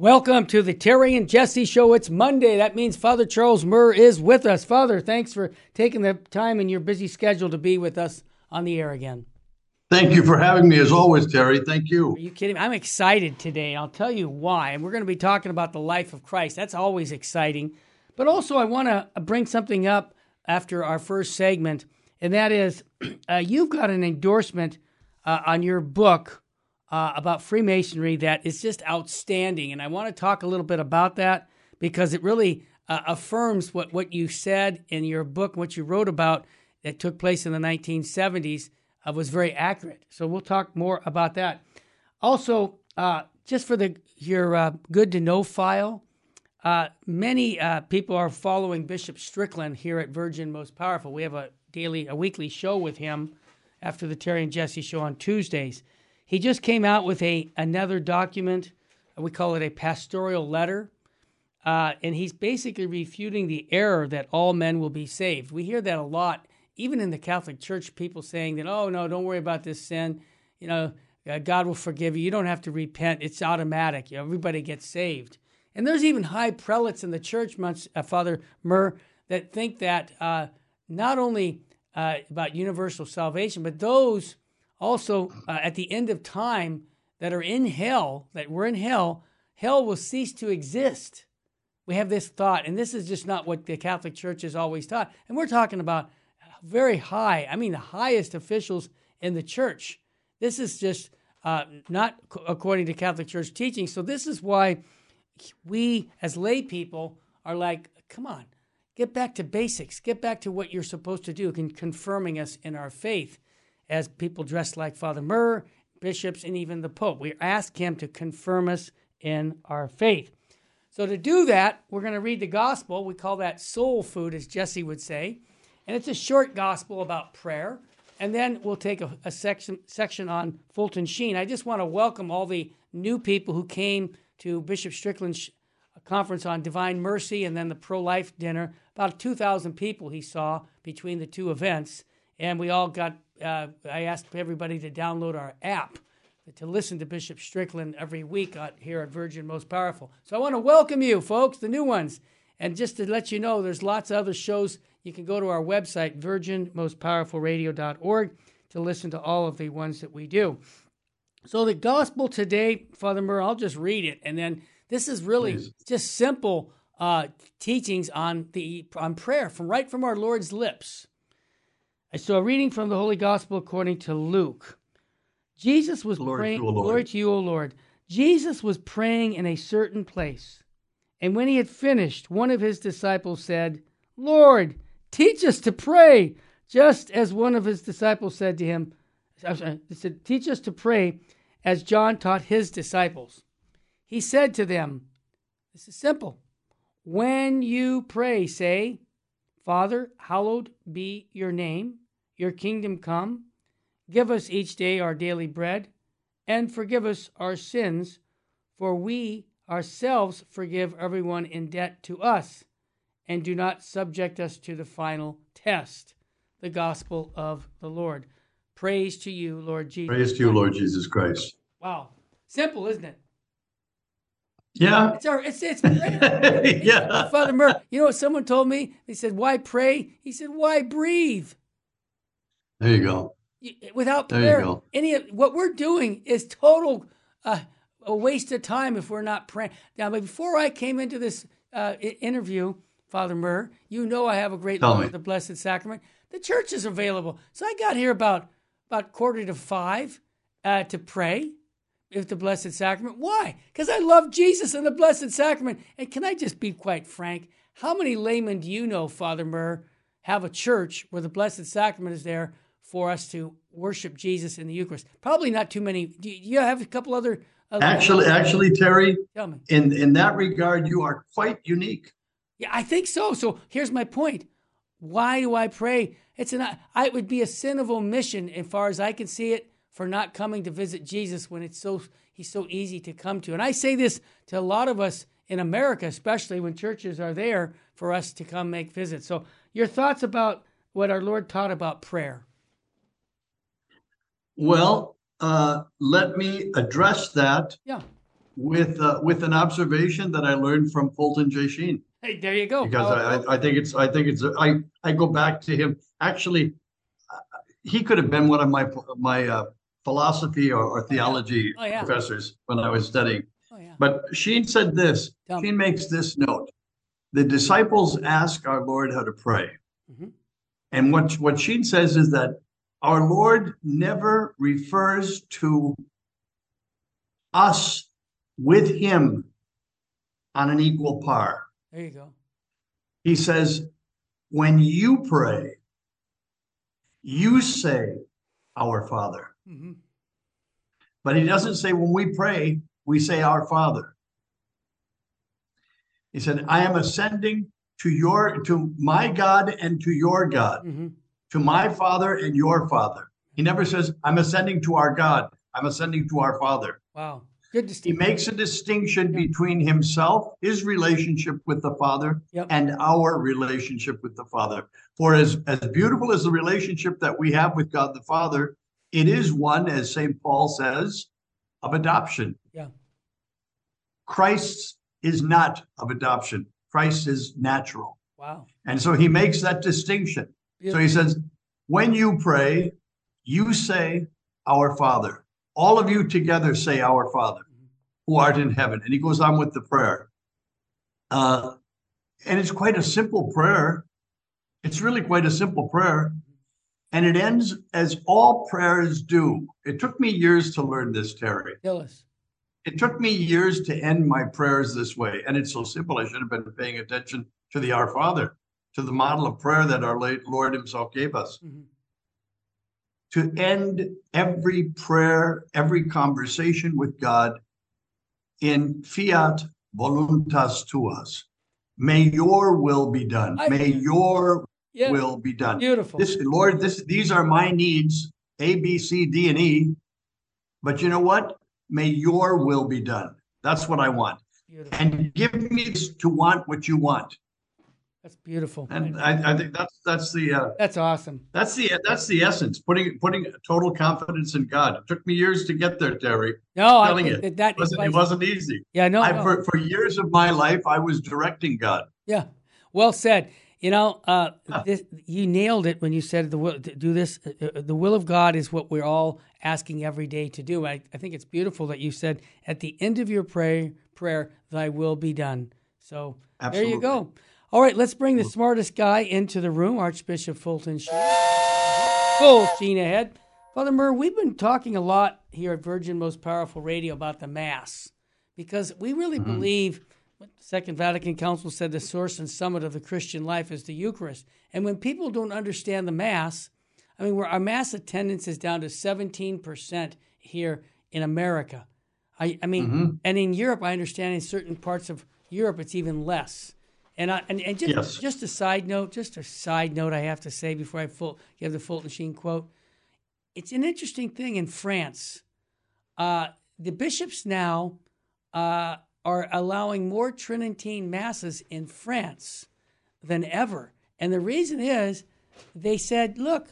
Welcome to the Terry and Jesse Show. It's Monday. That means Father Charles Murr is with us. Father, thanks for taking the time in your busy schedule to be with us on the air again. Thank you for having me, as always, Terry. Thank you. Are you kidding me? I'm excited today. I'll tell you why. And we're going to be talking about the life of Christ. That's always exciting. But also, I want to bring something up after our first segment, and that is uh, you've got an endorsement uh, on your book uh, about Freemasonry that is just outstanding. And I want to talk a little bit about that because it really uh, affirms what, what you said in your book, what you wrote about that took place in the 1970s uh, was very accurate. So we'll talk more about that. Also, uh, just for the your uh, good to know file, uh, many people are following Bishop Strickland here at Virgin Most Powerful. We have a daily, a weekly show with him after the Terry and Jesse show on Tuesdays. He just came out with a another document. We call it a pastoral letter. Uh, and he's basically refuting the error that all men will be saved. We hear that a lot, even in the Catholic Church, people saying that, oh, no, don't worry about this sin. You know, uh, God will forgive you. You don't have to repent, it's automatic. You know, everybody gets saved. And there's even high prelates in the church, uh, Father Murr, that think that uh, not only uh, about universal salvation, but those also uh, at the end of time that are in hell, that we're in hell, hell will cease to exist. We have this thought, and this is just not what the Catholic Church has always taught. And we're talking about very high, I mean, the highest officials in the church. This is just uh, not according to Catholic Church teaching. So, this is why we as lay people are like, come on, get back to basics, get back to what you're supposed to do, confirming us in our faith as people dressed like Father Murr, bishops, and even the Pope. We ask him to confirm us in our faith. So, to do that, we're going to read the gospel. We call that soul food, as Jesse would say. And it's a short gospel about prayer. And then we'll take a, a section, section on Fulton Sheen. I just want to welcome all the new people who came to Bishop Strickland's conference on divine mercy and then the pro life dinner. About 2,000 people he saw between the two events. And we all got uh, I asked everybody to download our app to listen to Bishop Strickland every week here at Virgin Most Powerful. So I want to welcome you, folks, the new ones. And just to let you know, there's lots of other shows. You can go to our website, virginmostpowerfulradio.org, to listen to all of the ones that we do. So the gospel today, Father Murr, I'll just read it, and then this is really Please. just simple uh, teachings on the on prayer from right from our Lord's lips. I saw a reading from the Holy Gospel according to Luke. Jesus was Lord praying, to. Lord to you, O Lord. Jesus was praying in a certain place. And when he had finished, one of his disciples said, Lord, teach us to pray, just as one of his disciples said to him, he said, Teach us to pray as John taught his disciples. He said to them, This is simple. When you pray, say, Father, hallowed be your name, your kingdom come. Give us each day our daily bread, and forgive us our sins, for we ourselves forgive everyone in debt to us, and do not subject us to the final test. The gospel of the Lord. Praise to you, Lord Jesus. Praise to you, Lord Jesus Christ. Wow. Simple, isn't it? Yeah. It's our it's it's yeah. Father Murr, you know what someone told me? They said, Why pray? He said, Why breathe? There you go. Without prayer, any of what we're doing is total uh, a waste of time if we're not praying. Now, before I came into this uh, interview, Father Murr, you know I have a great Tell love me. for the Blessed Sacrament. The church is available, so I got here about about quarter to five uh, to pray with the Blessed Sacrament. Why? Because I love Jesus and the Blessed Sacrament. And can I just be quite frank? How many laymen do you know, Father Murr, have a church where the Blessed Sacrament is there for us to worship Jesus in the Eucharist? Probably not too many. Do you have a couple other? other actually, actually, Terry, tell me. In in that regard, you are quite unique. Yeah, I think so. So here's my point. Why do I pray? It's an. I, it would be a sin of omission, as far as I can see it, for not coming to visit Jesus when it's so he's so easy to come to. And I say this to a lot of us in America, especially when churches are there for us to come make visits. So, your thoughts about what our Lord taught about prayer? Well, uh, let me address that yeah. with uh, with an observation that I learned from Fulton J. Sheen Hey, there you go. because Oh, I, I, I think it's I think it's I I go back to him. Actually, uh, he could have been one of my my uh, philosophy or, or theology Oh, yeah. professors when I was studying. oh, yeah. But Sheen said this. Tell. Sheen makes this note: the disciples ask our Lord how to pray, Mhm. and what what Sheen says is that our Lord never refers to us with Him on an equal par. There you go. He says, when you pray, you say, Our Father. Hmm But he doesn't say, when we pray, we say, Our Father. He said, I am ascending to your, to my God and to your God, hmm to my Father and your Father. He never says, I'm ascending to our God. I'm ascending to our Father. Wow. Good distinction. He makes a distinction between himself, his relationship with the Father, Yep. and our relationship with the Father. For as, as beautiful as the relationship that we have with God the Father, it is one, as St. Paul says, of adoption. Yeah. Christ is not of adoption, Christ is natural. Wow. And so he makes that distinction. So he says, when you pray, you say, Our Father. All of you together say, Our Father, who art in heaven. And he goes on with the prayer. Uh, and it's quite a simple prayer. It's really quite a simple prayer. And it ends as all prayers do. It took me years to learn this, Terry. Tell us. It took me years to end my prayers this way. And it's so simple. I should have been paying attention to the Our Father, to the model of prayer that our late Lord Himself gave us. Mhm. To end every prayer, every conversation with God in fiat voluntas tuas. May your will be done. May your Yeah. will be done. Beautiful. This Lord, this these are my needs, A, B, C, D, and E. But you know what? May your will be done. That's what I want. beautiful. And give me to want what you want. That's beautiful. And I, I think that's that's the uh, That's awesome. that's the that's the essence. Putting putting total confidence in God. It took me years to get there, Terry. No, I'm telling you, that, that It wasn't, it wasn't easy. Yeah, no, I, no. for, for years of my life, I was directing God. Yeah, well said. You know, uh, this, you nailed it when you said the will to do this. Uh, uh, the will of God is what we're all asking every day to do. I, I think it's beautiful that you said at the end of your prayer, prayer, "Thy will be done." So there you go. All right, let's bring the smartest guy into the room, Archbishop Fulton Sheen. Full sheen ahead. Father Murr, we've been talking a lot here at Virgin Most Powerful Radio about the Mass because we really believe what the Second Vatican Council said the source and summit of the Christian life is the Eucharist. And when people don't understand the Mass, I mean, our Mass attendance is down to 17% here in America. I, I mean, and in Europe, I understand in certain parts of Europe, it's even less. And, I, and, and just, Yes. just a side note, just a side note I have to say before I full, give the Fulton Sheen quote. It's an interesting thing in France. Uh, the bishops now uh, are allowing more Tridentine masses in France than ever. And the reason is they said, look,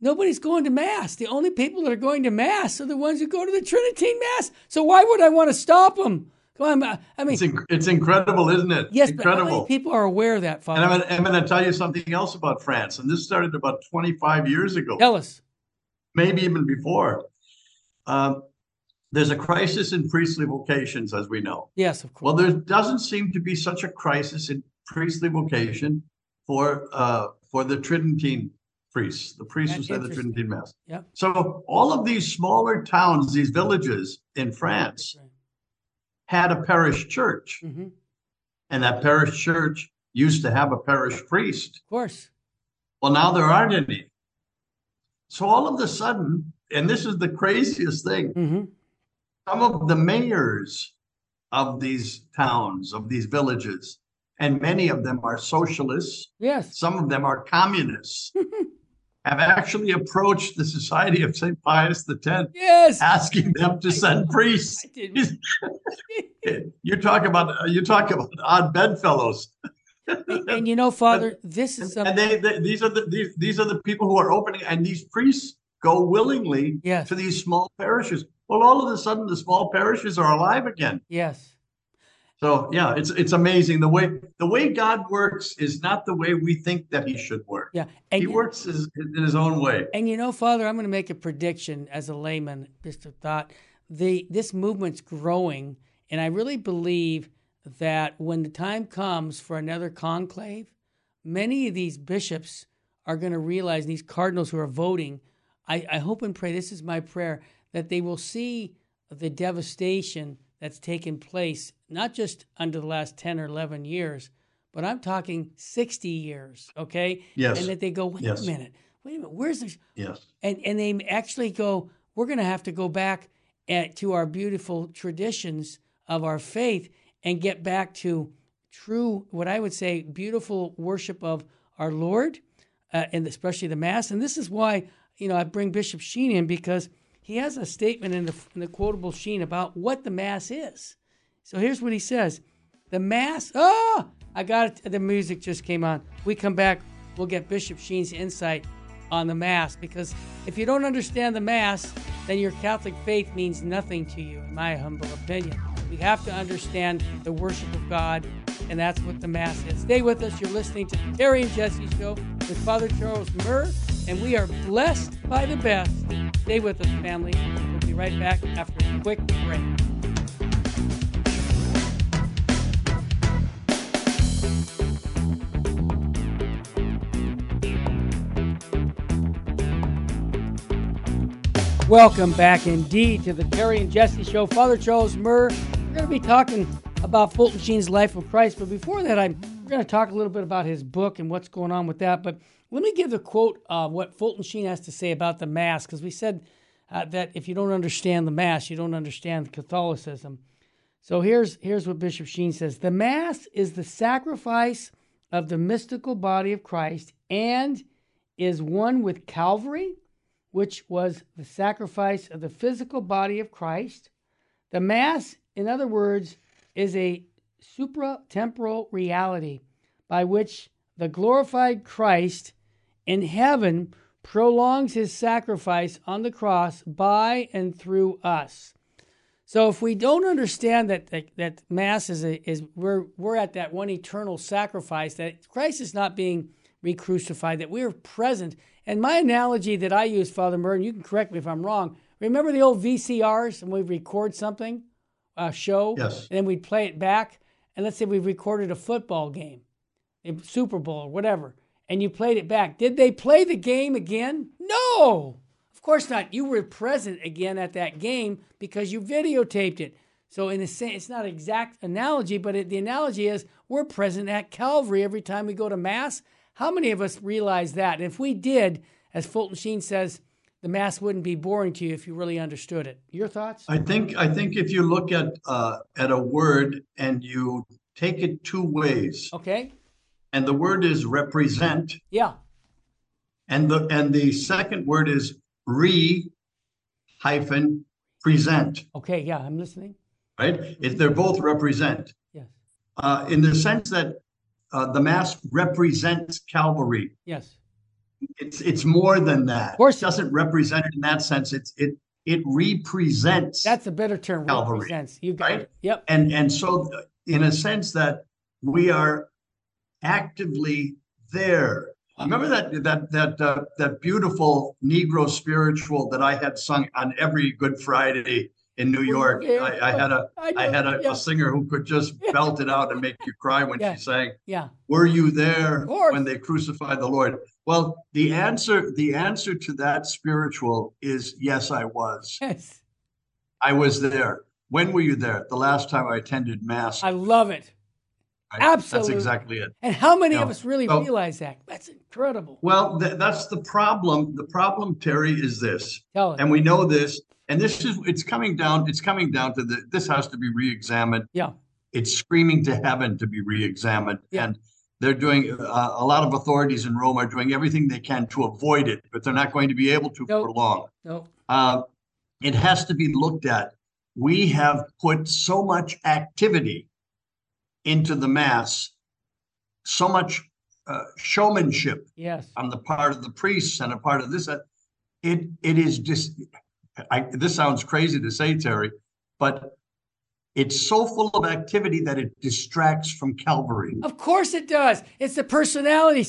nobody's going to Mass. The only people that are going to Mass are the ones who go to the Tridentine Mass. So why would I want to stop them? Come on. I mean, It's, inc- it's incredible, isn't it? yes, incredible. people are aware of that, and Father? I'm gonna, I'm gonna tell you something else about France. And this started about 25 years ago, Tell us. maybe even before. Um, there's a crisis in priestly vocations, as we know. Yes, of course. Well, there doesn't seem to be such a crisis in priestly vocation for uh, for the Tridentine priests, the priests who That's say the. Tridentine Mass. Yep. So all of these smaller towns, these villages in France, Right. had a parish church, hmm and that parish church used to have a parish priest. Of course. Well, now there aren't any. So all of a sudden, and this is the craziest thing, hmm some of the mayors of these towns, of these villages, and many of them are socialists, Yes. some of them are communists, have actually approached the Society of St. Pius X, Yes. asking them to send priests. You talk about uh, you talk about odd bedfellows, and, and you know, Father, this is and something. they, they these are the these these are the people who are opening, and these priests go willingly Yes. to these small parishes. Well, all of a sudden, the small parishes are alive again. Yes. So yeah, it's it's amazing the way the way God works is not the way we think that He should work. Yeah, and He works his, in His own way. And you know, Father, I'm going to make a prediction as a layman, just a thought. The this movement's growing, and I really believe that when the time comes for another conclave, many of these bishops are going to realize these cardinals who are voting. I, I hope and pray. This is my prayer that they will see the devastation that's taken place, not just under the last 10 or 11 years, but I'm talking 60 years, okay? Yes. And that they go, wait yes. a minute, wait a minute, where's this? Yes. And, and they actually go, we're going to have to go back at, to our beautiful traditions of our faith and get back to true, what I would say, beautiful worship of our Lord, uh, and especially the Mass. And this is why, you know, I bring Bishop Sheen in because – he has a statement in the, in the quotable sheen about what the Mass is. So here's what he says The Mass, oh, I got it. The music just came on. We come back, we'll get Bishop Sheen's insight on the Mass because if you don't understand the Mass, then your Catholic faith means nothing to you, in my humble opinion. We have to understand the worship of God, and that's what the Mass is. Stay with us. You're listening to the Terry and Jesse Show with Father Charles Murr, and we are blessed by the best. Stay with us, family. We'll be right back after a quick break. Welcome back indeed to the Terry and Jesse Show. Father Charles Murr. We're going to be talking about Fulton Sheen's Life of Christ, but before that, I'm going to talk a little bit about his book and what's going on with that. But let me give the quote of what Fulton Sheen has to say about the Mass, because we said uh, that if you don't understand the Mass, you don't understand Catholicism. So here's, here's what Bishop Sheen says The Mass is the sacrifice of the mystical body of Christ and is one with Calvary, which was the sacrifice of the physical body of Christ. The Mass, in other words, is a supra-temporal reality by which the glorified Christ in heaven prolongs his sacrifice on the cross by and through us. So if we don't understand that that, that mass is a, is we're we're at that one eternal sacrifice that Christ is not being re-crucified that we're present. And my analogy that I use, Father Merton, you can correct me if I'm wrong. Remember the old VCRs and we record something, a show, yes. and then we'd play it back. And let's say we recorded a football game, a Super Bowl or whatever and you played it back. Did they play the game again? No, of course not. You were present again at that game because you videotaped it. So, in a sense, it's not exact analogy, but it, the analogy is we're present at Calvary every time we go to Mass. How many of us realize that? And if we did, as Fulton Sheen says, the Mass wouldn't be boring to you if you really understood it. Your thoughts? I think I think if you look at uh, at a word and you take it two ways. Okay and the word is represent. Yeah. And the and the second word is re hyphen present. Okay, yeah, I'm listening. Right? If they're both represent. Yes. Uh, in the sense that uh, the mass represents Calvary. Yes. It's it's more than that. Of course, it doesn't represent it in that sense. It's it it represents. That's a better term. Calvary. Represents. You got right? it. Yep. And and so, in a sense that we are actively there. Remember that that that uh, that beautiful Negro spiritual that I had sung on every Good Friday in New York. I, I had a I, I had a, yeah. a, singer who could just belt it out and make you cry when yeah. she sang. Yeah. Were you there when they crucified the Lord? Well, the answer the answer to that spiritual is yes, I was. Yes. I was there. When were you there? The last time I attended mass. I love it. Absolutely. That's exactly it. And how many of us really so, realize that? That's incredible. Well, th- that's the problem. The problem, Terry, is this. And we know this. And this is it's coming down, it's coming down to the this has to be re-examined. Yeah. It's screaming to heaven to be re-examined. Yeah. And they're doing uh, a lot of authorities in Rome are doing everything they can to avoid it, but they're not going to be able to nope. for long. No. Uh, it has to be looked at. We have put so much activity into the mass so much uh, showmanship yes. on the part of the priests and a part of this. Uh, it it is just I, this sounds crazy to say, Terry, but it's so full of activity that it distracts from Calvary. Of course it does. It's the personality.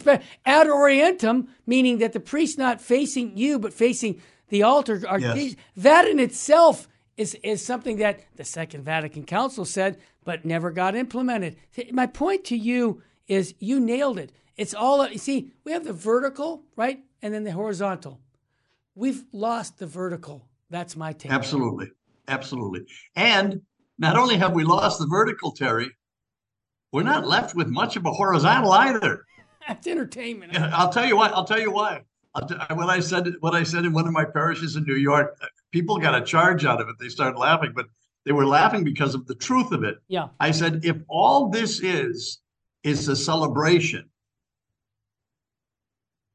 Ad orientem, meaning that the priest not facing you, but facing the altar. Yes. That in itself is, is something that the Second Vatican Council said, but never got implemented. My point to you is you nailed it. It's all, you see, we have the vertical, right? And then the horizontal. We've lost the vertical. That's my take. Absolutely. Absolutely. And not only have we lost the vertical, Terry, we're not left with much of a horizontal either. That's entertainment. Yeah, I'll tell you why. I'll tell you why. T- when I said what I said in one of my parishes in New York, uh, people got a charge out of it. They started laughing, but they were laughing because of the truth of it. Yeah. I said, if all this is is a celebration,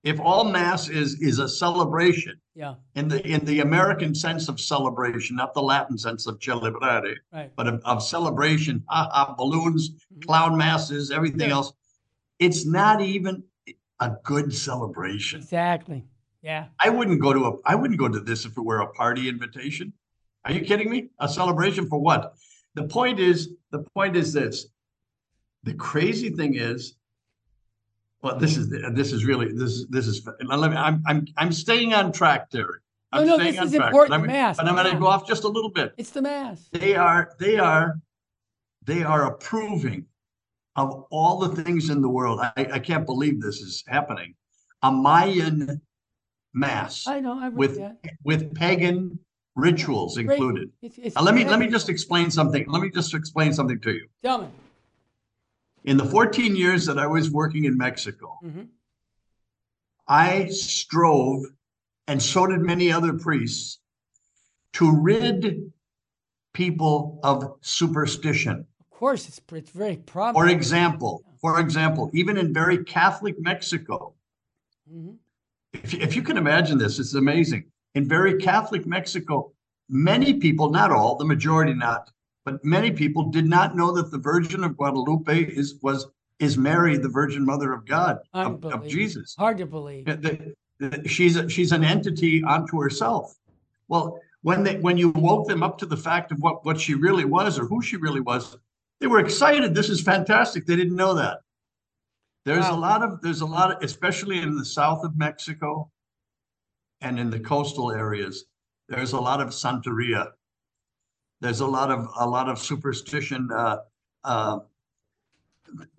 if all mass is is a celebration, yeah, in the in the American sense of celebration, not the Latin sense of celebrare, right. but of, of celebration, ha ha, balloons, mm-hmm. clown masses, everything yeah. else. It's not even a good celebration. Exactly. Yeah. I wouldn't go to a I wouldn't go to this if it were a party invitation. Are you kidding me? A celebration for what? The point is the point is this. The crazy thing is well, this is this is really this this is. Let me, I'm I'm I'm staying on track, Terry. I'm no, no, this is track, important. I'm, mass, but I'm going to go off just a little bit. It's the mass. They are they are they are approving of all the things in the world. I, I can't believe this is happening. A Mayan mass. I know. I with that. with pagan rituals included. It's, it's now, let me let me just explain something. Let me just explain something to you. Tell me in the 14 years that I was working in Mexico, mm-hmm. I strove, and so did many other priests, to rid people of superstition. Of course, it's, it's very prominent. For example, for example, even in very Catholic Mexico, mm-hmm. if, if you can imagine this, it's amazing. In very Catholic Mexico, many people, not all, the majority not, but many people did not know that the Virgin of Guadalupe is was is Mary, the Virgin Mother of God, of, of, Jesus. Hard to believe. The, the, she's a, she's an entity unto herself. Well, when they when you woke them up to the fact of what what she really was or who she really was, they were excited. This is fantastic. They didn't know that. There's wow. a lot of there's a lot of especially in the south of Mexico and in the coastal areas. There's a lot of Santeria there's a lot of a lot of superstition uh, uh,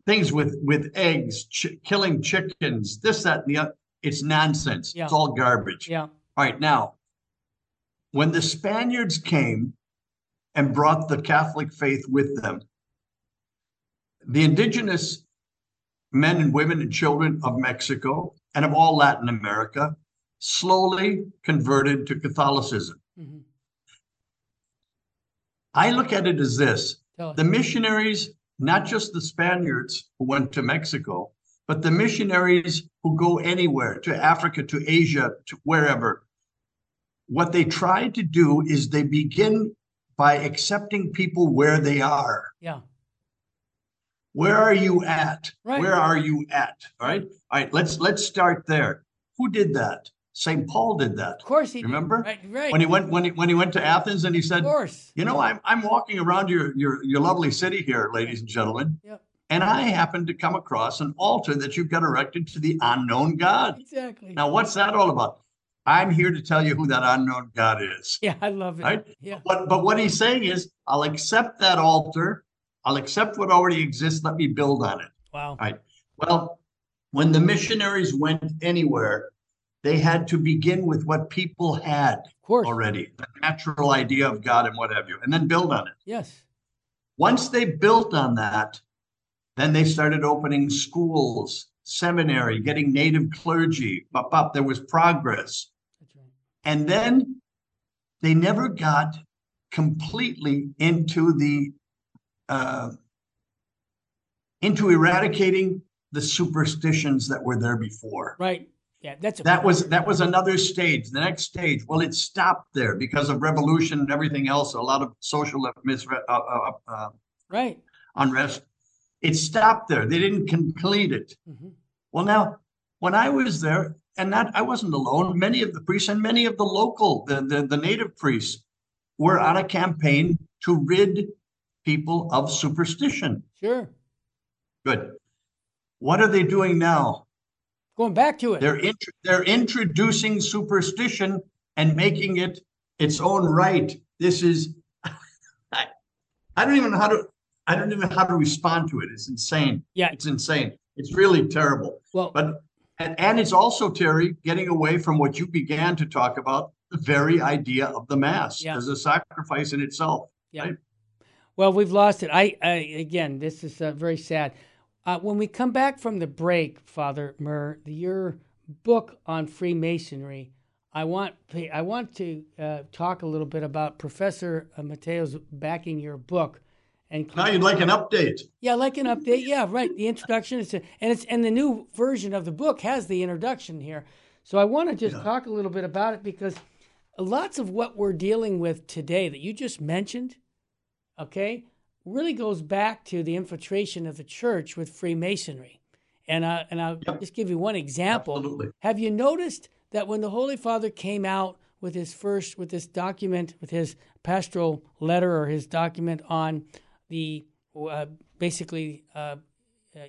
things with with eggs, ch- killing chickens, this, that, and the other. It's nonsense. Yeah. It's all garbage. Yeah. All right. Now, when the Spaniards came and brought the Catholic faith with them, the indigenous men and women and children of Mexico and of all Latin America slowly converted to Catholicism. Mm-hmm. I look at it as this the missionaries, not just the Spaniards who went to Mexico, but the missionaries who go anywhere to Africa, to Asia, to wherever, what they try to do is they begin by accepting people where they are. Yeah. Where are you at? Right. Where are you at? All right. All right. Let's let's start there. Who did that? St. Paul did that. Of course he remember right, right. when he went when he when he went to Athens and he said, "Of course, you know, I'm I'm walking around your your your lovely city here, ladies and gentlemen, yep. and I happen to come across an altar that you've got erected to the unknown God. Exactly. Now, what's that all about? I'm here to tell you who that unknown God is. Yeah, I love it. Right? Yeah. But but what he's saying is, I'll accept that altar. I'll accept what already exists. Let me build on it. Wow. All right. Well, when the missionaries went anywhere, they had to begin with what people had already, the natural idea of God and what have you, and then build on it. Yes. Once they built on that, then they started opening schools, seminary, getting native clergy. Up, up. There was progress. Right. And then they never got completely into the uh, into eradicating the superstitions that were there before. Right. Yeah, that's that was that was another stage. The next stage, well, it stopped there because of revolution and everything else. A lot of social misre- uh, uh, uh, right unrest. It stopped there. They didn't complete it. Mm-hmm. Well, now when I was there, and not I wasn't alone. Many of the priests and many of the local, the, the, the native priests, were on a campaign to rid people of superstition. Sure. Good. What are they doing now? Going back to it. They're int- they're introducing superstition and making it its own right. This is I, I don't even know how to I don't even know how to respond to it. It's insane. Yeah. It's insane. It's really terrible. Well, but and, and it's also Terry getting away from what you began to talk about, the very idea of the mass Yeah. as a sacrifice in itself. Yeah. right? Well, we've lost it. I, I again, this is uh, very sad. Uh, when we come back from the break, Father Murr, your book on Freemasonry, I want I want to uh, talk a little bit about Professor uh, Mateo's backing your book, and Now you'd like an update. yeah, like an update. Yeah, right. The introduction is, to, and it's and the new version of the book has the introduction here. So I want to just Yeah. talk a little bit about it because lots of what we're dealing with today that you just mentioned, okay, really goes back to the infiltration of the church with Freemasonry. And uh, and I'll Yep. just give you one example. Absolutely. Have you noticed that when the Holy Father came out with his first, with this document, with his pastoral letter or his document on the uh, basically uh, uh,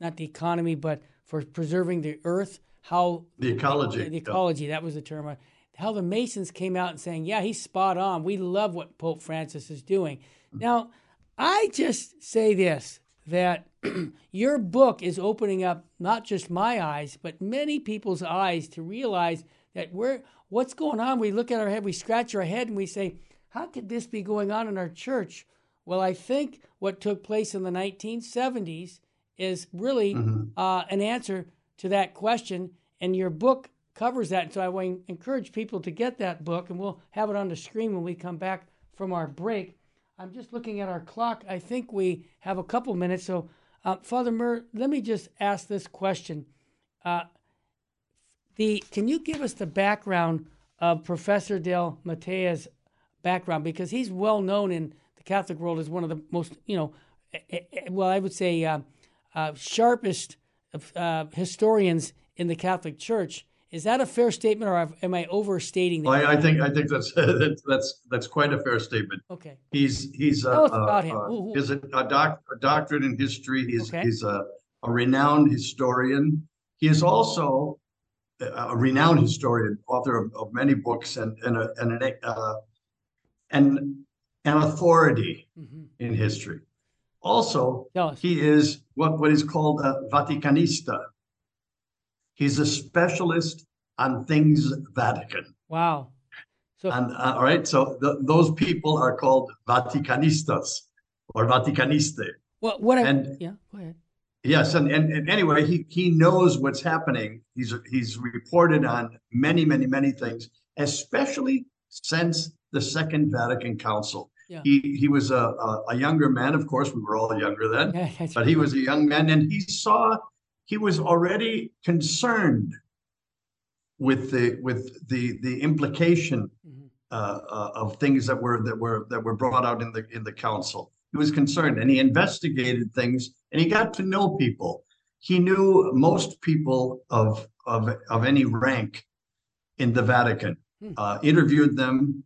not the economy, but for preserving the earth, how The ecology. the Yeah. ecology, that was the term. uh, How the Masons came out and saying, yeah, he's spot on. We love what Pope Francis is doing. Now, I just say this that your book is opening up not just my eyes, but many people's eyes to realize that we're what's going on. We look at our head, we scratch our head, and we say, how could this be going on in our church? Well, I think what took place in the 1970s is really uh, an answer to that question, and your book covers that. So I encourage people to get that book, and we'll have it on the screen when we come back from our break. I'm just looking at our clock. I think we have a couple minutes. So, uh, Father Murr, let me just ask this question. Uh, the can you give us the background of Professor Del Matea's background because he's well known in the Catholic world as one of the most you know, eh, eh, eh, well I would say uh, uh, sharpest uh, historians in the Catholic Church. Is that a fair statement, or am I overstating that? Well, I, I think I think that's that's that's quite a fair statement. okay. He's he's a, Tell us a- about him. a- who- a, a, doc, a doctorate in history. He's Okay. he's a, a renowned historian. He is also a, a renowned historian, author of, of many books, and and a, and an uh, and an authority hmm in history. Also, he is what, what is called a Vaticanista. He's a specialist on things Vatican. Wow. So And uh, all right, so th- those people are called Vaticanistas or Vaticaniste. Well, What? I, and- yeah. Go ahead. Yes, and, and, and anyway, he, he knows what's happening. He's he's reported on many, many, many things, especially since the Second Vatican Council. Yeah. He he was a, a, a younger man, of course, we were all younger then. Yeah, but he was a young man and he saw he was already concerned with the with the the implication Mhm. uh, uh, of things that were that were that were brought out in the in the council he was concerned and he investigated things and he got to know people he knew most people of of of any rank in the vatican Hmm. uh, interviewed them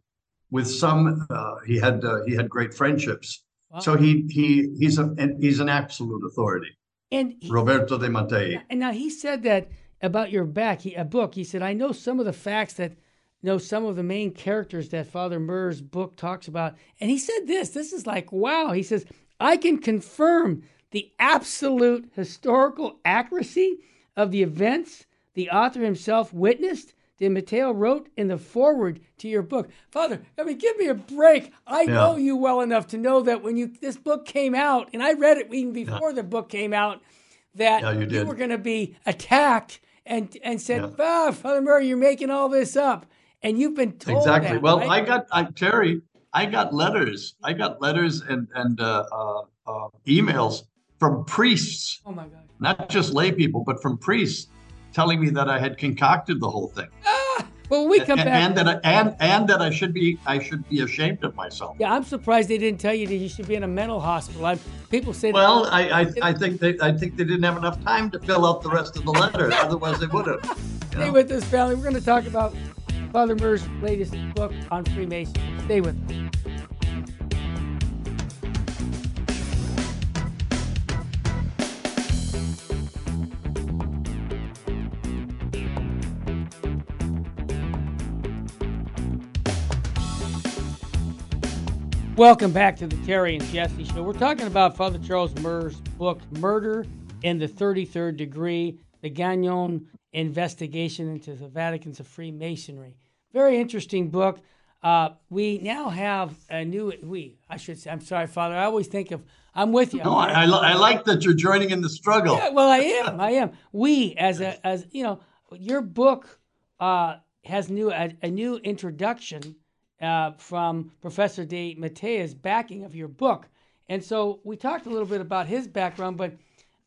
with some uh, he had uh, he had great friendships Wow. so he he he's a and he's an absolute authority. And he, Roberto de Mattei. and now he said that about your back, he, a book. He said, "I know some of the facts that." Know some of the main characters that Father Murr's book talks about. And he said this this is like, wow. He says, I can confirm the absolute historical accuracy of the events the author himself witnessed. De Matteo wrote in the foreword to your book. Father, I mean, give me a break. I know you well enough to know that when you this book came out, and I read it even before the book came out, that Yeah, you did. were going to be attacked and and said, Yeah. ah, Father Murray, you're making all this up, and you've been told Exactly. that, Well, right? I got I, Terry. I got letters. I got letters and and uh, uh, uh, emails from priests, oh my God. not just lay people, but from priests, telling me that I had concocted the whole thing. Ah, Well, we come and, back, and that I, and and that I should be I should be ashamed of myself. Yeah, I'm surprised they didn't tell you that you should be in a mental hospital. I, people say. Well, I, I I think they I think they didn't have enough time to fill out the rest of the letter. Otherwise, they would have. Stay with us, family. We're going to talk about Father Murr's latest book on Freemasonry. Stay with us. Welcome back to the Terry and Jesse Show. We're talking about Father Charles Murr's book, Murder in the 33rd Degree The Gagnon Investigation into the Vatican's of Freemasonry. Very interesting book. Uh, we now have a new, we, I should say, I'm sorry, Father. I always think of, I'm with you. No, I, I, I like that you're joining in the struggle. Yeah, well, I am. I am. We, as a, as, you know, your book uh, has new, a, a new introduction uh, from Professor De Matea's backing of your book. And so we talked a little bit about his background, but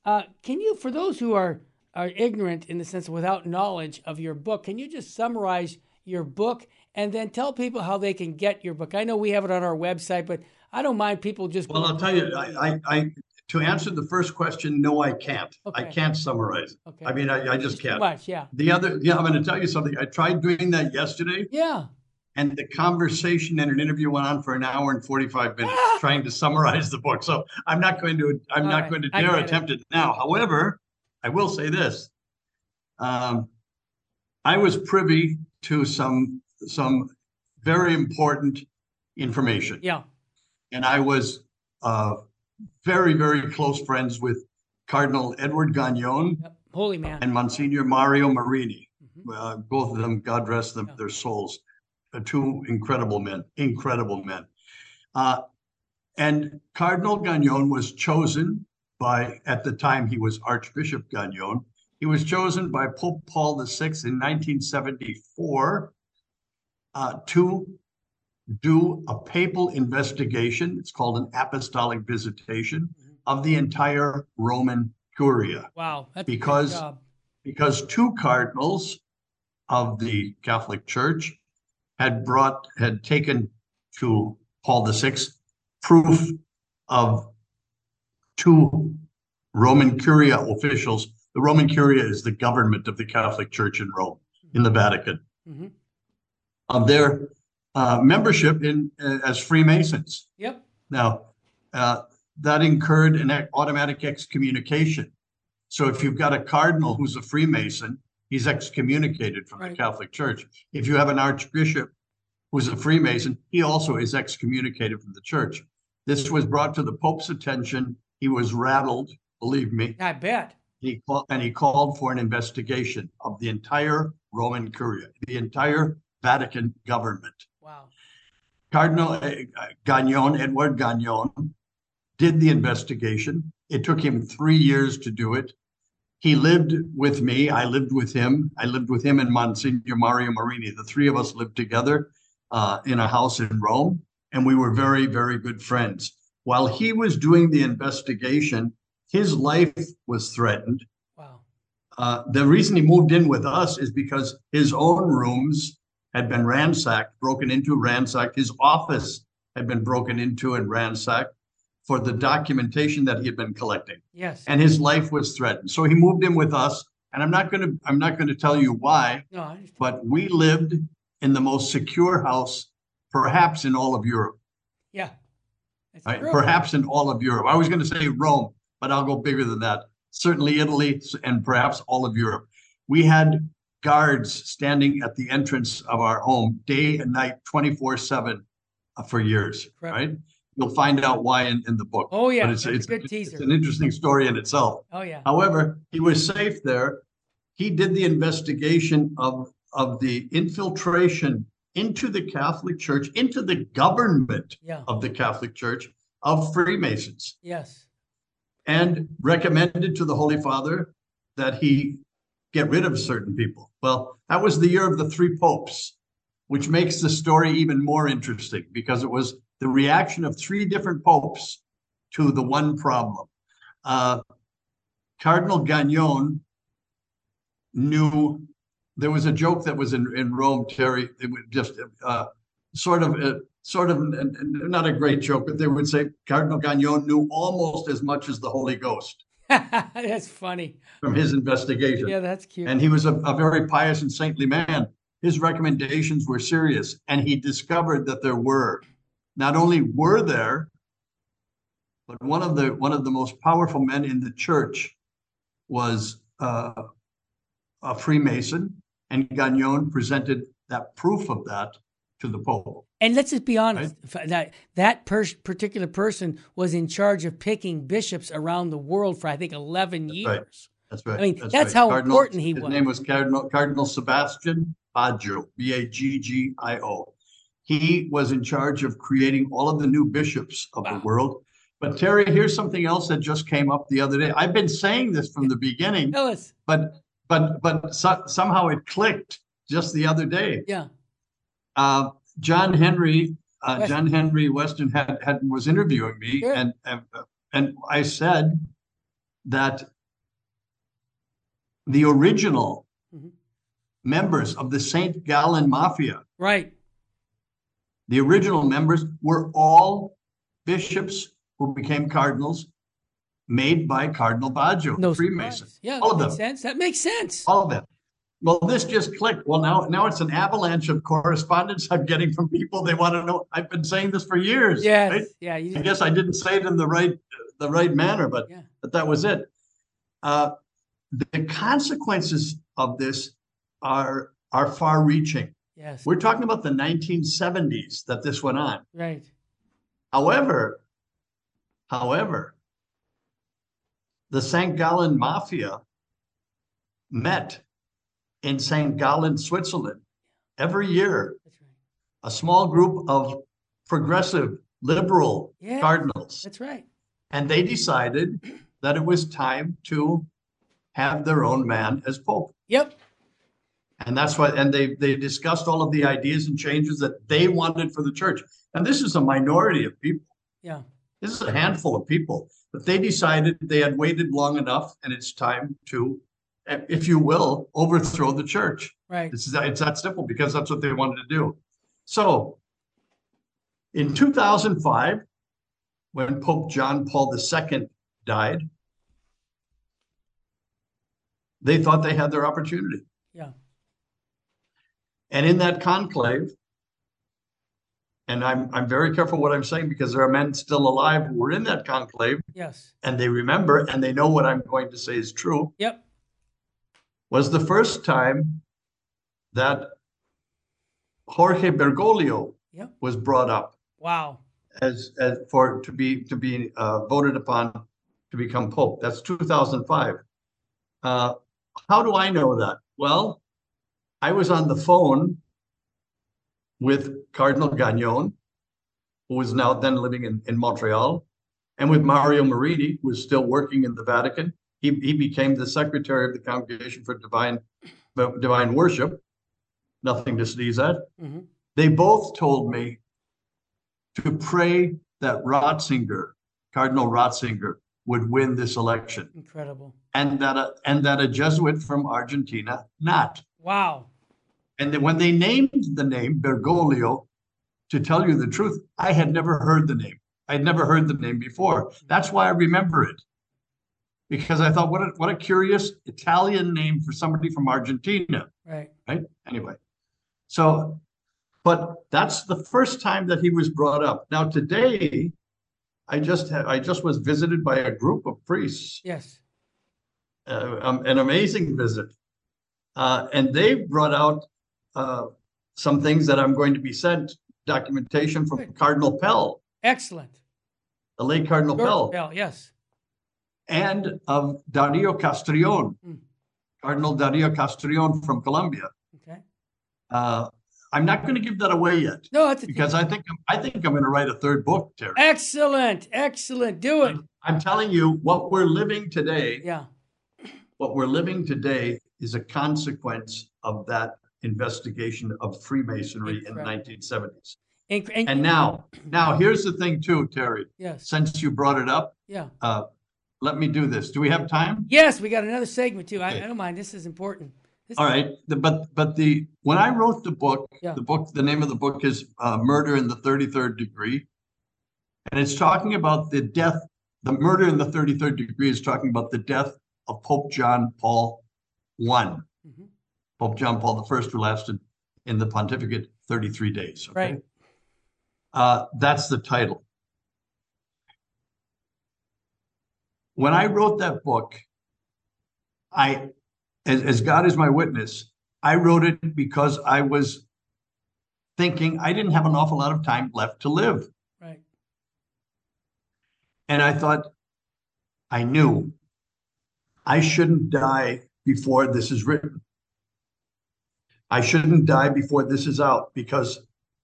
uh, can you, for those who are, are ignorant in the sense of without knowledge of your book, can you just summarize your book and then tell people how they can get your book? I know we have it on our website, but I don't mind people just. Well, I'll tell you, I, I, I to answer the first question, no, I can't. Okay. I can't summarize. Okay. I mean, I, I just can't. Much, yeah. The other, yeah, I'm going to tell you something. I tried doing that yesterday. Yeah and the conversation and an interview went on for an hour and 45 minutes trying to summarize the book so i'm not going to i'm All not right. going to dare attempt it. it. now however i will say this um, i was privy to some some very important information yeah and i was uh, very very close friends with cardinal edward gagnon yep. holy man and monsignor mario marini mm-hmm. uh, both of them god rest them yeah. their souls two incredible men, incredible men. Uh, and Cardinal Gagnon was chosen by, at the time he was Archbishop Gagnon, he was chosen by Pope Paul VI in 1974 uh, to do a papal investigation. It's called an apostolic visitation of the entire Roman Curia. Wow, because because two cardinals of the Catholic Church had brought, had taken to Paul VI proof of two Roman Curia officials. The Roman Curia is the government of the Catholic Church in Rome, in the Vatican, mm-hmm. of their uh, membership in uh, as Freemasons. Yep. Now, uh, that incurred an automatic excommunication. So if you've got a cardinal who's a Freemason, he's excommunicated from right. the Catholic Church. If you have an archbishop who's a Freemason, he also is excommunicated from the church. This was brought to the Pope's attention. He was rattled, believe me. I bet. He called, and he called for an investigation of the entire Roman Curia, the entire Vatican government. Wow. Cardinal uh, Gagnon, Edward Gagnon, did the investigation. It took him three years to do it. He lived with me. I lived with him. I lived with him and Monsignor Mario Marini. The three of us lived together uh, in a house in Rome, and we were very, very good friends. While he was doing the investigation, his life was threatened. Wow. Uh, the reason he moved in with us is because his own rooms had been ransacked, broken into, ransacked. His office had been broken into and ransacked for the documentation that he had been collecting. Yes. And his life was threatened. So he moved in with us. And I'm not going to I'm not going to tell you why, no, but we lived in the most secure house, perhaps in all of Europe. Yeah. Right? Perhaps in all of Europe. I was going to say Rome, but I'll go bigger than that. Certainly Italy and perhaps all of Europe. We had guards standing at the entrance of our home day and night, 24 7 uh, for years, right? You'll find out why in, in the book. Oh, yeah. But it's, it's, good teaser. it's an interesting story in itself. Oh, yeah. However, he was safe there. He did the investigation of of the infiltration into the Catholic Church, into the government yeah. of the Catholic Church of Freemasons. Yes. And recommended to the Holy Father that he get rid of certain people. Well, that was the year of the three popes, which makes the story even more interesting because it was the reaction of three different popes to the one problem. Uh, Cardinal Gagnon knew there was a joke that was in, in Rome, Terry. It would just uh, sort of uh, sort of not a great joke, but they would say Cardinal Gagnon knew almost as much as the Holy Ghost. that's funny. From his investigation. Yeah, that's cute. And he was a, a very pious and saintly man. His recommendations were serious, and he discovered that there were not only were there, but one of the one of the most powerful men in the church was uh, a Freemason, and Gagnon presented that proof of that to the Pope. And let's just be honest right? that that per- particular person was in charge of picking bishops around the world for I think eleven years. Right. That's right. I mean, that's, that's right. how Cardinal, important he his was. His name was Cardinal Cardinal Sebastian Baggio, B A G G I O. He was in charge of creating all of the new bishops of wow. the world. But Terry, here's something else that just came up the other day. I've been saying this from the beginning. But but but so, somehow it clicked just the other day. Yeah. Uh, John Henry, uh, John Henry Westen had, had was interviewing me, sure. and, and and I said that the original mm-hmm. members of the Saint Gallen Mafia, right? The original members were all bishops who became cardinals made by Cardinal Baggio, no Freemason. Surprise. Yeah, all of them. Sense. That makes sense. All of them. Well, this just clicked. Well, now now it's an avalanche of correspondence I'm getting from people. They want to know. I've been saying this for years. Yes. Right? Yeah. You, I guess I didn't say it in the right the right manner, but yeah. but that was it. Uh, the consequences of this are are far reaching. Yes. We're talking about the 1970s that this went on. Right. However, however, the St. Gallen Mafia met in St. Gallen, Switzerland, every year. That's right. A small group of progressive, liberal yeah, cardinals. That's right. And they decided that it was time to have their own man as pope. Yep. And that's why, and they they discussed all of the ideas and changes that they wanted for the church. And this is a minority of people. Yeah. This is a handful of people. But they decided they had waited long enough and it's time to, if you will, overthrow the church. Right. It's, it's that simple because that's what they wanted to do. So in 2005, when Pope John Paul II died, they thought they had their opportunity. Yeah. And in that conclave, and I'm I'm very careful what I'm saying because there are men still alive who were in that conclave. Yes. And they remember and they know what I'm going to say is true. Yep. Was the first time that Jorge Bergoglio yep. was brought up. Wow. As as for to be to be uh, voted upon to become pope. That's 2005. Uh, how do I know that? Well, I was on the phone with Cardinal Gagnon, who was now then living in, in Montreal, and with Mario Marini, who was still working in the Vatican. He, he became the secretary of the Congregation for Divine Divine Worship. Nothing to sneeze at. Mm-hmm. They both told me to pray that Ratzinger, Cardinal Ratzinger, would win this election. Incredible. And that a, and that a Jesuit from Argentina not. Wow. And then when they named the name Bergoglio, to tell you the truth, I had never heard the name. I had never heard the name before. That's why I remember it. Because I thought, what a, what a curious Italian name for somebody from Argentina. Right. Right. Anyway. So, but that's the first time that he was brought up. Now today, I just had, I just was visited by a group of priests. Yes. Uh, um, an amazing visit, uh, and they brought out uh, some things that I'm going to be sent documentation from Good. Cardinal Pell. Excellent. The late Cardinal George Pell. Pell, yes. And of Dario Castrillon, Mm. Cardinal Dario Castrillon from Colombia. Okay. Uh, I'm not going to give that away yet No, that's a because I think I'm, I think I'm going to write a third book, Terry. excellent, excellent. Do it. I'm telling you, what we're living today, Yeah. what we're living today is a consequence of that investigation of Freemasonry in the 1970s. And, and- And now, now here's the thing too, Terry. yes, Since you brought it up, yeah. uh, let me do this. Do we have time? Yes, we got another segment too. I, Okay. I don't mind. This is important. All right, the, but but the when I wrote the book, Yeah. the book, the name of the book is uh, "Murder in the Thirty Third Degree," and it's talking about the death. The murder in the thirty third degree is talking about the death of Pope John Paul One, Mhm. Pope John Paul the First, who lasted in the pontificate thirty three days. okay? Right. Uh, that's the title. When I wrote that book, I, as, as God is my witness, I wrote it because I was thinking I didn't have an awful lot of time left to live. Right. And I thought, I knew I shouldn't die before this is written. I shouldn't die before this is out because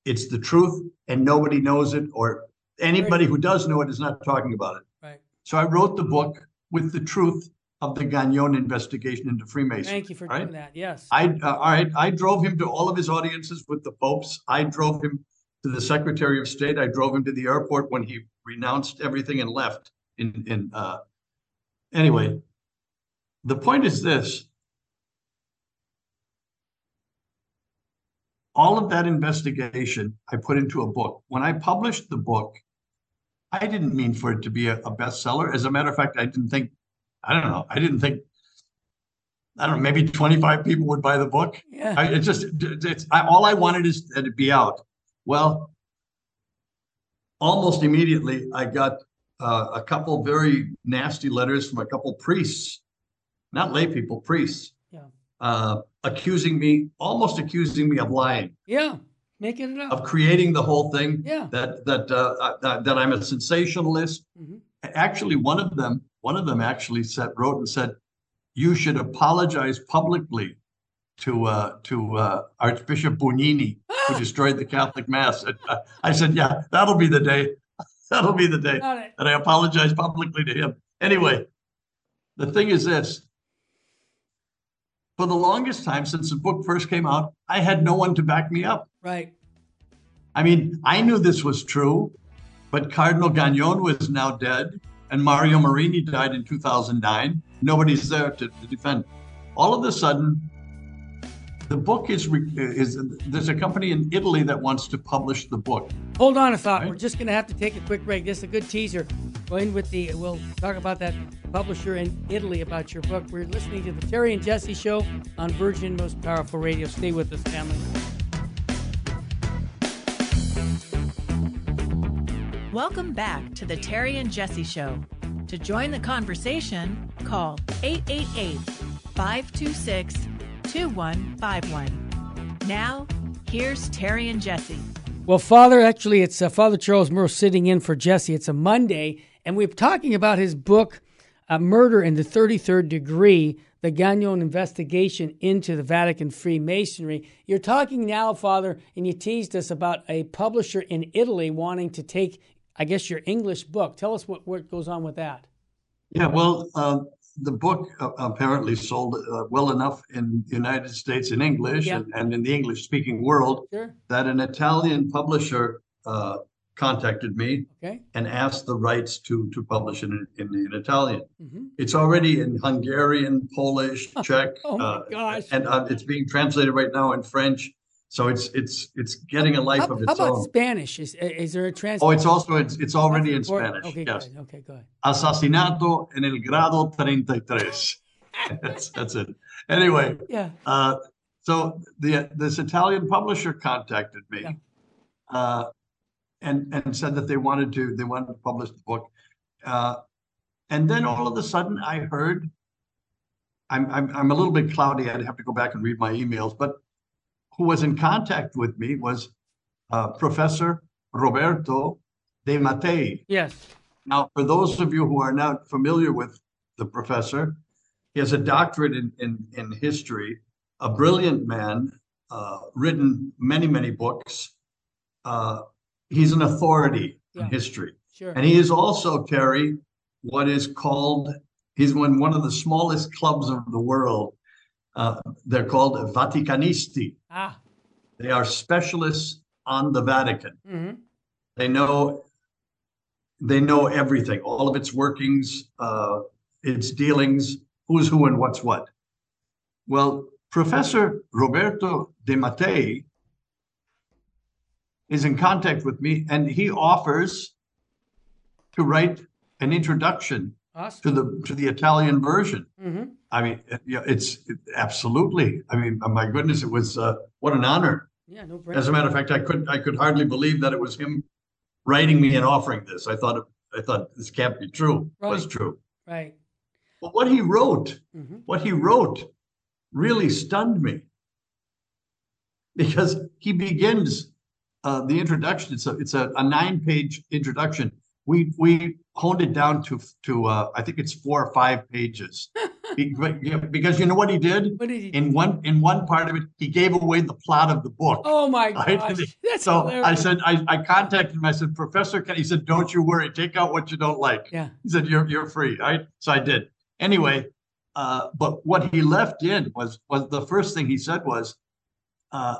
it's the truth and nobody knows it, or anybody who does know it is not talking about it. Right. So I wrote the book with the truth of the Gagnon investigation into Freemasonry. Thank you for right? doing that. Yes. I uh, all right. I drove him to all of his audiences with the popes. I drove him to the Secretary of State. I drove him to the airport when he renounced everything and left. In in uh, anyway, the point is this: all of that investigation I put into a book. When I published the book, I didn't mean for it to be a, a bestseller. As a matter of fact, I didn't think. I don't know. I didn't think I don't know, maybe 25 people would buy the book. yeah. I, it just, it's, I, all I wanted is that it be out. Well, almost immediately, I got uh, a couple very nasty letters from a couple priests, not lay people, priests, Yeah. uh, accusing me, almost accusing me of lying, yeah. Making it up. of creating the whole thing. Yeah. That that uh, that, that I'm a sensationalist. Mhm. Actually, one of them, one of them actually said, wrote and said, "You should apologize publicly to uh, to uh, Archbishop Bugnini, who destroyed the Catholic Mass." And, uh, I said, "Yeah, that'll be the day. That'll be the day that I apologize publicly to him." Anyway, the thing is this. For the longest time since the book first came out, I had no one to back me up. Right. I mean, I knew this was true, but Cardinal Gagnon was now dead, and Mario Marini died in 2009. Nobody's there to, to defend. All of a sudden, the book is, is there's a company in Italy that wants to publish the book. Hold on a thought. Right. We're just going to have to take a quick break. This is a good teaser. Go in with the. We'll talk about that publisher in Italy about your book. We're listening to the Terry and Jesse Show on Virgin Most Powerful Radio. Stay with us, family. Welcome back to the Terry and Jesse Show. To join the conversation, call 888 526 2151. Now, here's Terry and Jesse. Well, Father, actually, it's uh, Father Charles Murr sitting in for Jesse. It's a Monday, and we're talking about his book, uh, Murder in the 33rd Degree The Gagnon Investigation into the Vatican Freemasonry. You're talking now, Father, and you teased us about a publisher in Italy wanting to take, I guess, your English book. Tell us what, what goes on with that. Yeah, well, uh, the book uh, apparently sold uh, well enough in the United States in English Yeah. and, and in the English speaking world Sure. that an Italian publisher uh, contacted me Okay. and asked the rights to to publish it in, in, in Italian. hmm It's already in Hungarian, Polish, Czech, Oh, uh, and uh, it's being translated right now in French. So it's it's it's getting a life How, of how its about own. Spanish? Is, is there a translation? Oh, it's also it's it's already in Spanish. Okay, yes, good. Okay, good. assassinato en el grado 33. that's that's it. Anyway, Yeah. uh, so the this Italian publisher contacted me, Yeah. uh, and and said that they wanted to they wanted to publish the book, uh, and then all of a sudden I heard. I'm, I'm I'm a little bit cloudy. I'd have to go back and read my emails, but who was in contact with me was uh, Professor Roberto De Mattei. Yes. Now, for those of you who are not familiar with the professor, he has a doctorate in, in, in history, a brilliant man, uh, written many, many books. Uh, he's an authority Yeah. in history. Sure. And he is also, Terry, what is called, he's in one of the smallest clubs of the world. Uh, they're called Vaticanisti. ah. They are specialists on the Vatican. hmm They know they know everything, all of its workings, uh, its dealings, who's who and what's what. Well, Professor Roberto De Mattei is in contact with me and he offers to write an introduction awesome. to the to the Italian version. Mm-hmm. I mean, yeah, it's it, absolutely. I mean, my goodness, it was uh, what an honor. Yeah, no brainer. As a matter of fact, I could I could hardly believe that it was him writing me and offering this. I thought I thought this can't be true. Right. It was true. Right. But what he wrote, mm-hmm. what he wrote, really stunned me because he begins uh, the introduction. It's a it's a, a nine page introduction. We we honed it down to to uh, I think it's four or five pages. because you know what he did? What did he do? In one in one part of it, he gave away the plot of the book. Oh my gosh! That's so hilarious. I said, I, I contacted him. I said, Professor, he said, don't you worry. Take out what you don't like. Yeah. He said, you're you're free. Right. So I did. Anyway, uh, but what he left in was was the first thing he said was, uh,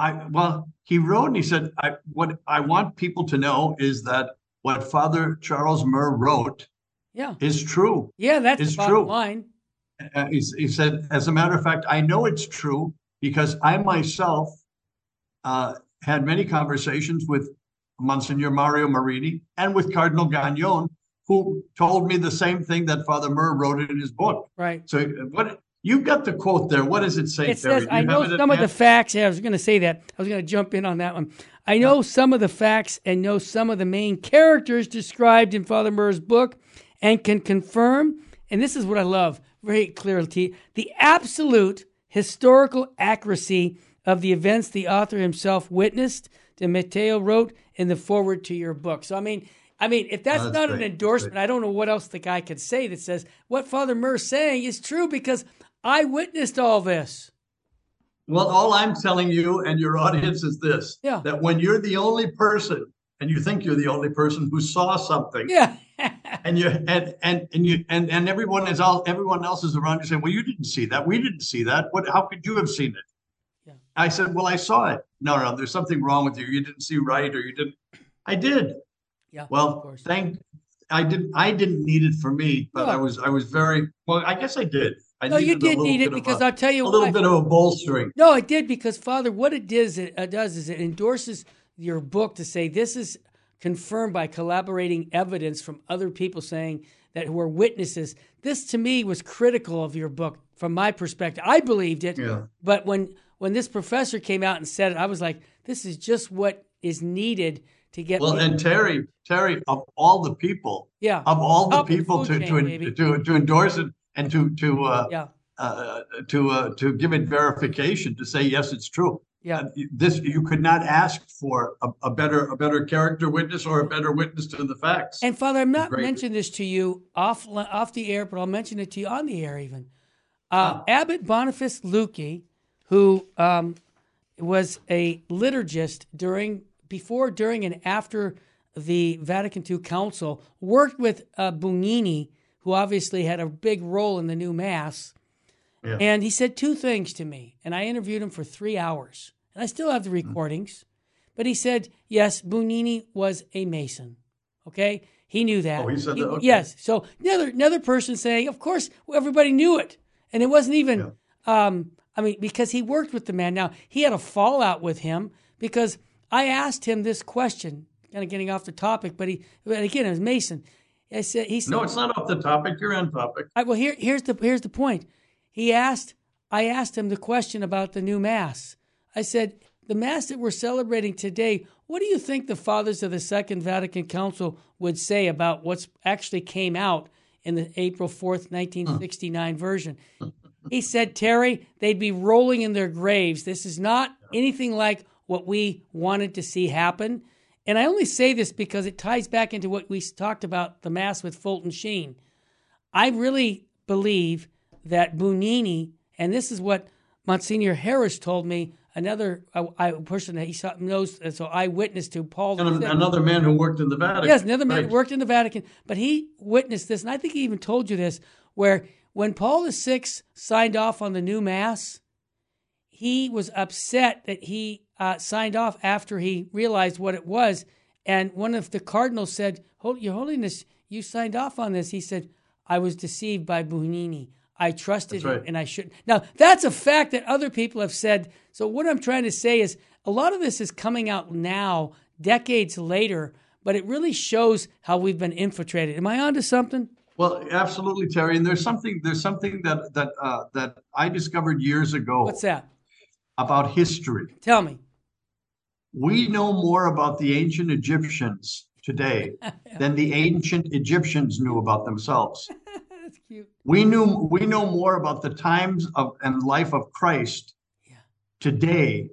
I well, he wrote and he said, I what I want people to know is that what Father Charles Murr wrote yeah. is true. Yeah, that's is true. line. Uh, he, he, said, as a matter of fact, I know it's true because I myself uh, had many conversations with Monsignor Mario Marini and with Cardinal Gagnon, who told me the same thing that Father Murr wrote in his book. Right. So what you've got the quote there. What does it say? It says, "I know some of the facts." Yeah, I was going to say that. I was going to jump in on that one. I know some of the facts and know some of the main characters described in Father Murr's book and can confirm, and this is what I love very clearly, the absolute historical accuracy of the events the author himself witnessed. De Mattei wrote in the forward to your book. So I mean, I mean, if that's, oh, that's not great. an endorsement, I don't know what else the guy could say that says what Father Murr's saying is true because I witnessed all this. Well, all I'm telling you and your audience is this: yeah. that when you're the only person, and you think you're the only person who saw something, yeah, and you and and and you and and everyone is all everyone else is around you saying, "Well, you didn't see that. We didn't see that. What? How could you have seen it?" Yeah. I said, "Well, I saw it. No, no, there's something wrong with you. You didn't see right, or you didn't." I did. Yeah. Well, thank. I didn't. I didn't need it for me, but I was. I was very well. I guess I did. I no, you did need it because i I'll tell you a little bit of a bolstering. No, it did because Father, what it does, it uh, does is it endorses your book to say this is confirmed by collaborating evidence from other people saying that who are witnesses. This to me was critical of your book from my perspective. I believed it, yeah. but when when this professor came out and said it, I was like, this is just what is needed to get. Well, and Terry, Terry, of all the people, yeah, of all the people to chain, to, to to endorse it and to to uh, yeah. Uh, to uh, to give it verification to say yes, it's true. Yeah. This you could not ask for a, a, better a better character witness or a better witness to the facts. And Father, I'm not mentioning this to you off off the air, but I'll mention it to you on the air even. Uh, oh. Abbot Boniface Luykx, who um, was a liturgist during before, during, and after the Vatican II Council, worked with uh, Bugnini, who obviously had a big role in the new Mass yeah. And he said two things to me, and I interviewed him for three hours. And I still have the mm-hmm. recordings. Mm-hmm. But he said, yes, Bugnini was a Mason. Okay? He knew that. Oh, he said he, that? Okay. Yes. So another, another person saying, of course, everybody knew it. And it wasn't even, yeah. um, I mean, because he worked with the man. Now, he had a fallout with him because I asked him this question, kind of getting off the topic, but he, but again, it was Mason. I said, he said, no, it's not off the topic. You're on topic. I, well, here, here's the here's the point. He asked, I asked him the question about the new Mass. I said, The Mass that we're celebrating today, what do you think the fathers of the Second Vatican Council would say about what's actually came out in the April 4th, 1969 version? He said, Terry, they'd be rolling in their graves. This is not anything like what we wanted to see happen. And I only say this because it ties back into what we talked about the Mass with Fulton Sheen. I really believe that Bugnini, and this is what Monsignor Harris told me, another uh, person that he saw, knows, so eyewitness to Paul. And another man who worked in the Vatican. Yes, another man right. who worked in the Vatican, but he witnessed this, and I think he even told you this, where when Paul VI signed off on the new Mass, he was upset that he uh, signed off after he realized what it was. And one of the cardinals said, Your Holiness, you signed off on this. He said, I was deceived by Bugnini. I trusted right. him and I shouldn't. Now, that's a fact that other people have said. So, what I'm trying to say is a lot of this is coming out now, decades later, but it really shows how we've been infiltrated. Am I onto something? Well, absolutely, Terry. And there's something there's something that that uh, that I discovered years ago. What's that? About history. Tell me. We know more about the ancient Egyptians today than the ancient Egyptians knew about themselves. That's cute. We knew we know more about the times of and life of Christ Yeah. today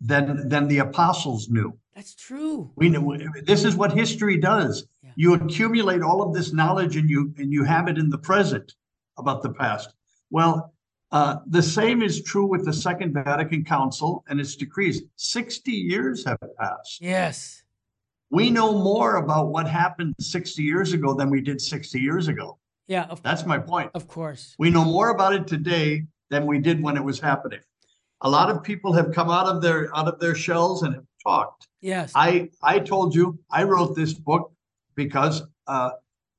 than than the apostles knew. That's true. We know this is what history does. Yeah. You accumulate all of this knowledge and you and you have it in the present about the past. Well, the same is true with the Second Vatican Council and its decrees. 60 years have passed. Yes. We know more about what happened 60 years ago than we did 60 years ago. Yeah, of, That's my point. of course. We know more about it today than we did when it was happening. A lot of people have come out of their out of their shells and have talked. Yes. I I told you I wrote this book because uh,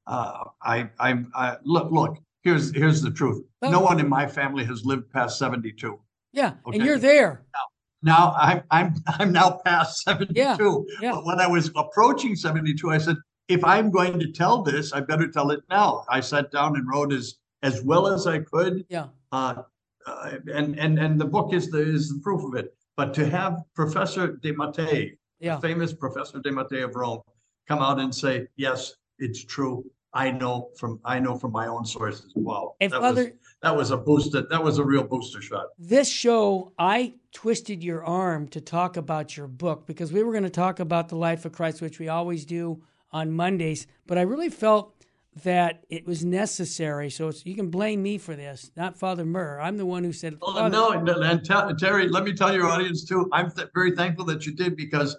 uh, I, I I look look here's here's the truth. Oh. No one in my family has lived past 72. yeah. And you're there. Now now, I'm I'm I'm now past 72. Yeah, yeah. But when I was approaching 72, I said, if I'm going to tell this, I better tell it now. I sat down and wrote as as well as I could. Yeah. Uh, uh, and and and the book is the is the proof of it. But to have Professor De Mattei, Yeah. famous Professor De Mattei of Rome, come out and say, yes, it's true. I know from I know from my own sources. Wow, And that Father, was that was a booster. That was a real booster shot. this show, I twisted your arm to talk about your book because we were going to talk about the life of Christ, which we always do on Mondays. But I really felt that it was necessary. So it's, you can blame me for this, not Father Murr. I'm the one who said, Oh, no, and, and tell, Terry, let me tell your audience too. I'm th- very thankful that you did because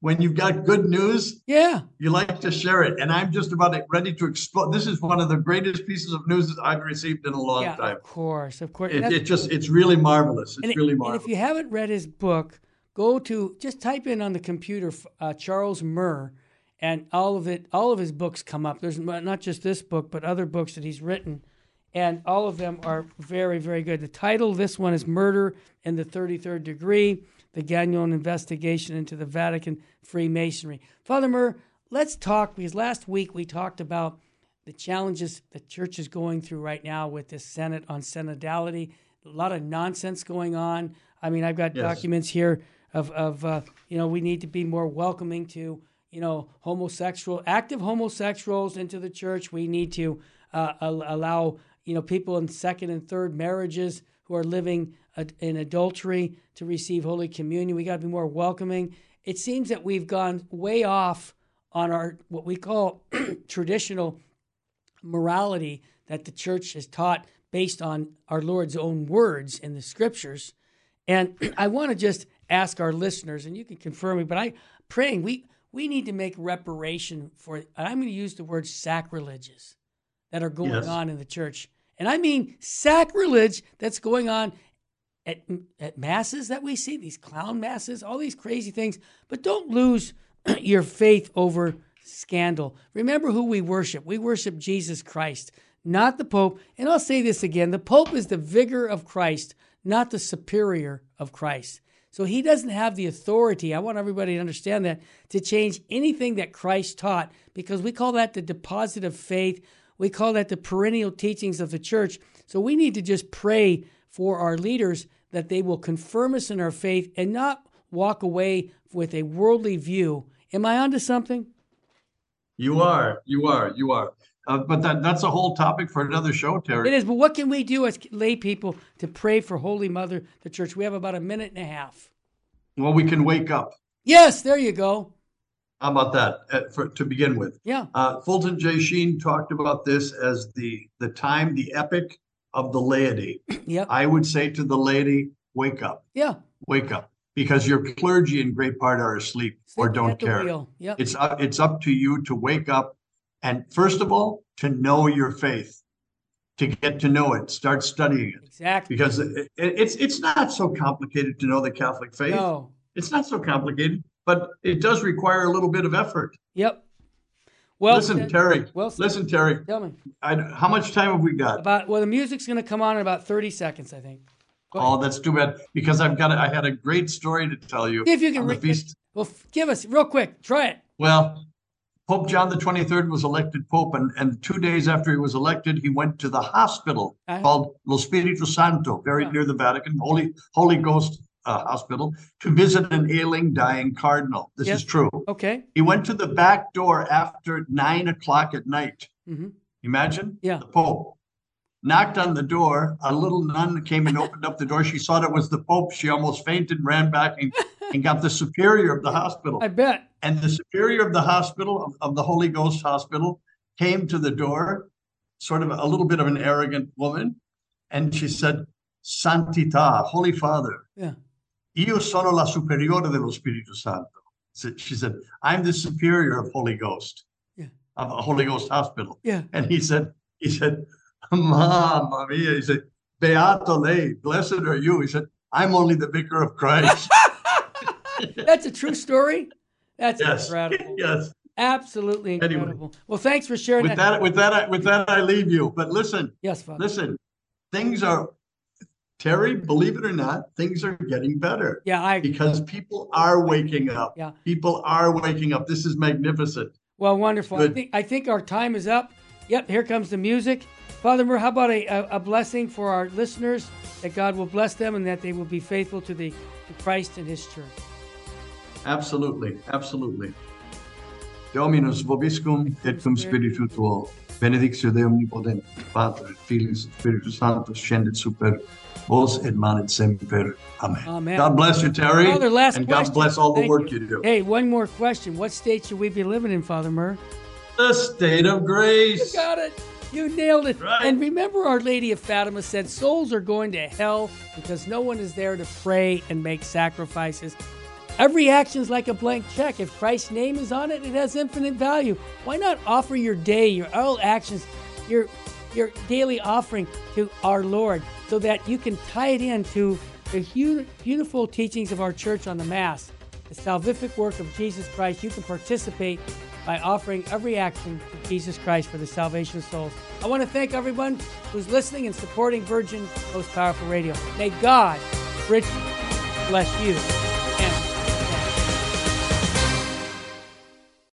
when you've got good news, yeah, you like to share it. And I'm just about ready to explode. This is one of the greatest pieces of news that I've received in a long yeah, time. of course, of course. It, it just, it's really marvelous. It's it- really and marvelous. if you haven't read his book, go to just type in on the computer uh, Charles Murr, and all of it, all of his books come up. There's not just this book, but other books that he's written, and all of them are very, very good. The title of this one is "Murder in the 33rd Degree: The Gagnon Investigation into the Vatican Freemasonry." Father Murr, let's talk because last week we talked about the challenges the church is going through right now with this Synod on synodality. A lot of nonsense going on. I mean, I've got Yes. documents here of, of uh, you know, we need to be more welcoming to, you know, homosexual, active homosexuals into the church. We need to uh, allow, you know, people in second and third marriages who are living in adultery to receive Holy Communion. We got to be more welcoming. It seems that we've gone way off on our what we call traditional morality that the church has taught based on our Lord's own words in the scriptures. And I want to just ask our listeners, and you can confirm me, but I praying we we need to make reparation for. And I'm going to use the word sacrileges that are going Yes. on in the church, and I mean sacrilege that's going on at at masses that we see these clown masses, all these crazy things. But don't lose your faith over scandal. Remember who we worship. We worship Jesus Christ, not the Pope. And I'll say this again: the Pope is the vicar of Christ, not the superior of Christ. So he doesn't have the authority. I want everybody to understand that to change anything that Christ taught, because we call that the deposit of faith. We call that the perennial teachings of the church. So we need to just pray for our leaders that they will confirm us in our faith and not walk away with a worldly view. Am I onto something? you are, you are, you are. Uh, but that, that's a whole topic for another show, Terry. It is, but what can we do as lay people to pray for Holy Mother, the church? We have about a minute and a half. Well, we can wake up. Yes, there you go. How about that uh, for, to begin with? Yeah, Uh, Fulton J. Sheen talked about this as the the time, the epoch of the laity. yeah. I would say to the laity, wake up, yeah. wake up, because your clergy in great part are asleep or don't care. Yep. It's up, it's up to you to wake up and first of all, to know your faith, to get to know it, start studying it. exactly. Because it, it- it's it's not so complicated to know the Catholic faith. No. It's not so complicated, but it does require a little bit of effort. Yep. Well, listen, Terry. Well, listen, Terry. Tell me. I, how much time have we got? About well, the music's going to come on in about thirty seconds, I think. Oh, that's too bad because I've got. A, I had a great story to tell you. See if you can. Re- feast. Well, give us real quick. Try it. Well, Pope John the 23rd was elected Pope, and, and two days after he was elected, he went to the hospital uh-huh. called Lo Spirito Santo, very near the Vatican, Holy Holy Ghost uh, Hospital, to visit an ailing, dying cardinal. This is true. Okay. He went to the back door after nine o'clock at night. Mm-hmm. Imagine? Yeah. The Pope knocked on the door. A little nun came and opened up the door. She saw that it was the Pope. She almost fainted, and ran back, and, and got the superior of the hospital. I bet. And the superior of the hospital, of, of the Holy Ghost Hospital, came to the door, sort of a little bit of an arrogant woman, and she said, Santità, Holy Father. Yeah. Io sono la superiore dello Spirito Santo. She said, I'm the superior of Holy Ghost, yeah. of a Holy Ghost Hospital. Yeah. And he said, he said, Mamma mia. He said, Beato lei, blessed are you. He said, I'm only the vicar of Christ. That's a true story. That's yes. incredible. Yes. Absolutely incredible. Anyway, well, thanks for sharing with that. that. With that, I, with that, I leave you. But listen. Yes, Father. Listen, things are, Terry. Believe it or not, things are getting better. Yeah, I because people are waking up. Yeah, people are waking up. This is magnificent. Well, wonderful. Good. I think I think our time is up. Yep, here comes the music. Father Murr, how about a, a, a, blessing for our listeners that God will bless them and that they will be faithful to the to Christ and His church? Absolutely, absolutely. Dominus vobiscum et cum spiritu tuo, benedictio Dei omnipotens, Pater, Filius, Spiritus Sanctus, scendet super vos et manet semper. Amen. Amen. God bless you, Terry. Father, last and question. God bless all the work you. you do. Hey, one more question. What state should we be living in, Father Murr? The state of grace. You got it. You nailed it. Right. And remember, Our Lady of Fatima said souls are going to hell because no one is there to pray and make sacrifices. Every action is like a blank check. If Christ's name is on it, it has infinite value. Why not offer your day, your all actions, your your daily offering to our Lord so that you can tie it into the beautiful teachings of our church on the Mass, the salvific work of Jesus Christ. You can participate by offering every action to Jesus Christ for the salvation of souls. I want to thank everyone who's listening and supporting Virgin Most Powerful Radio. May God richly bless you.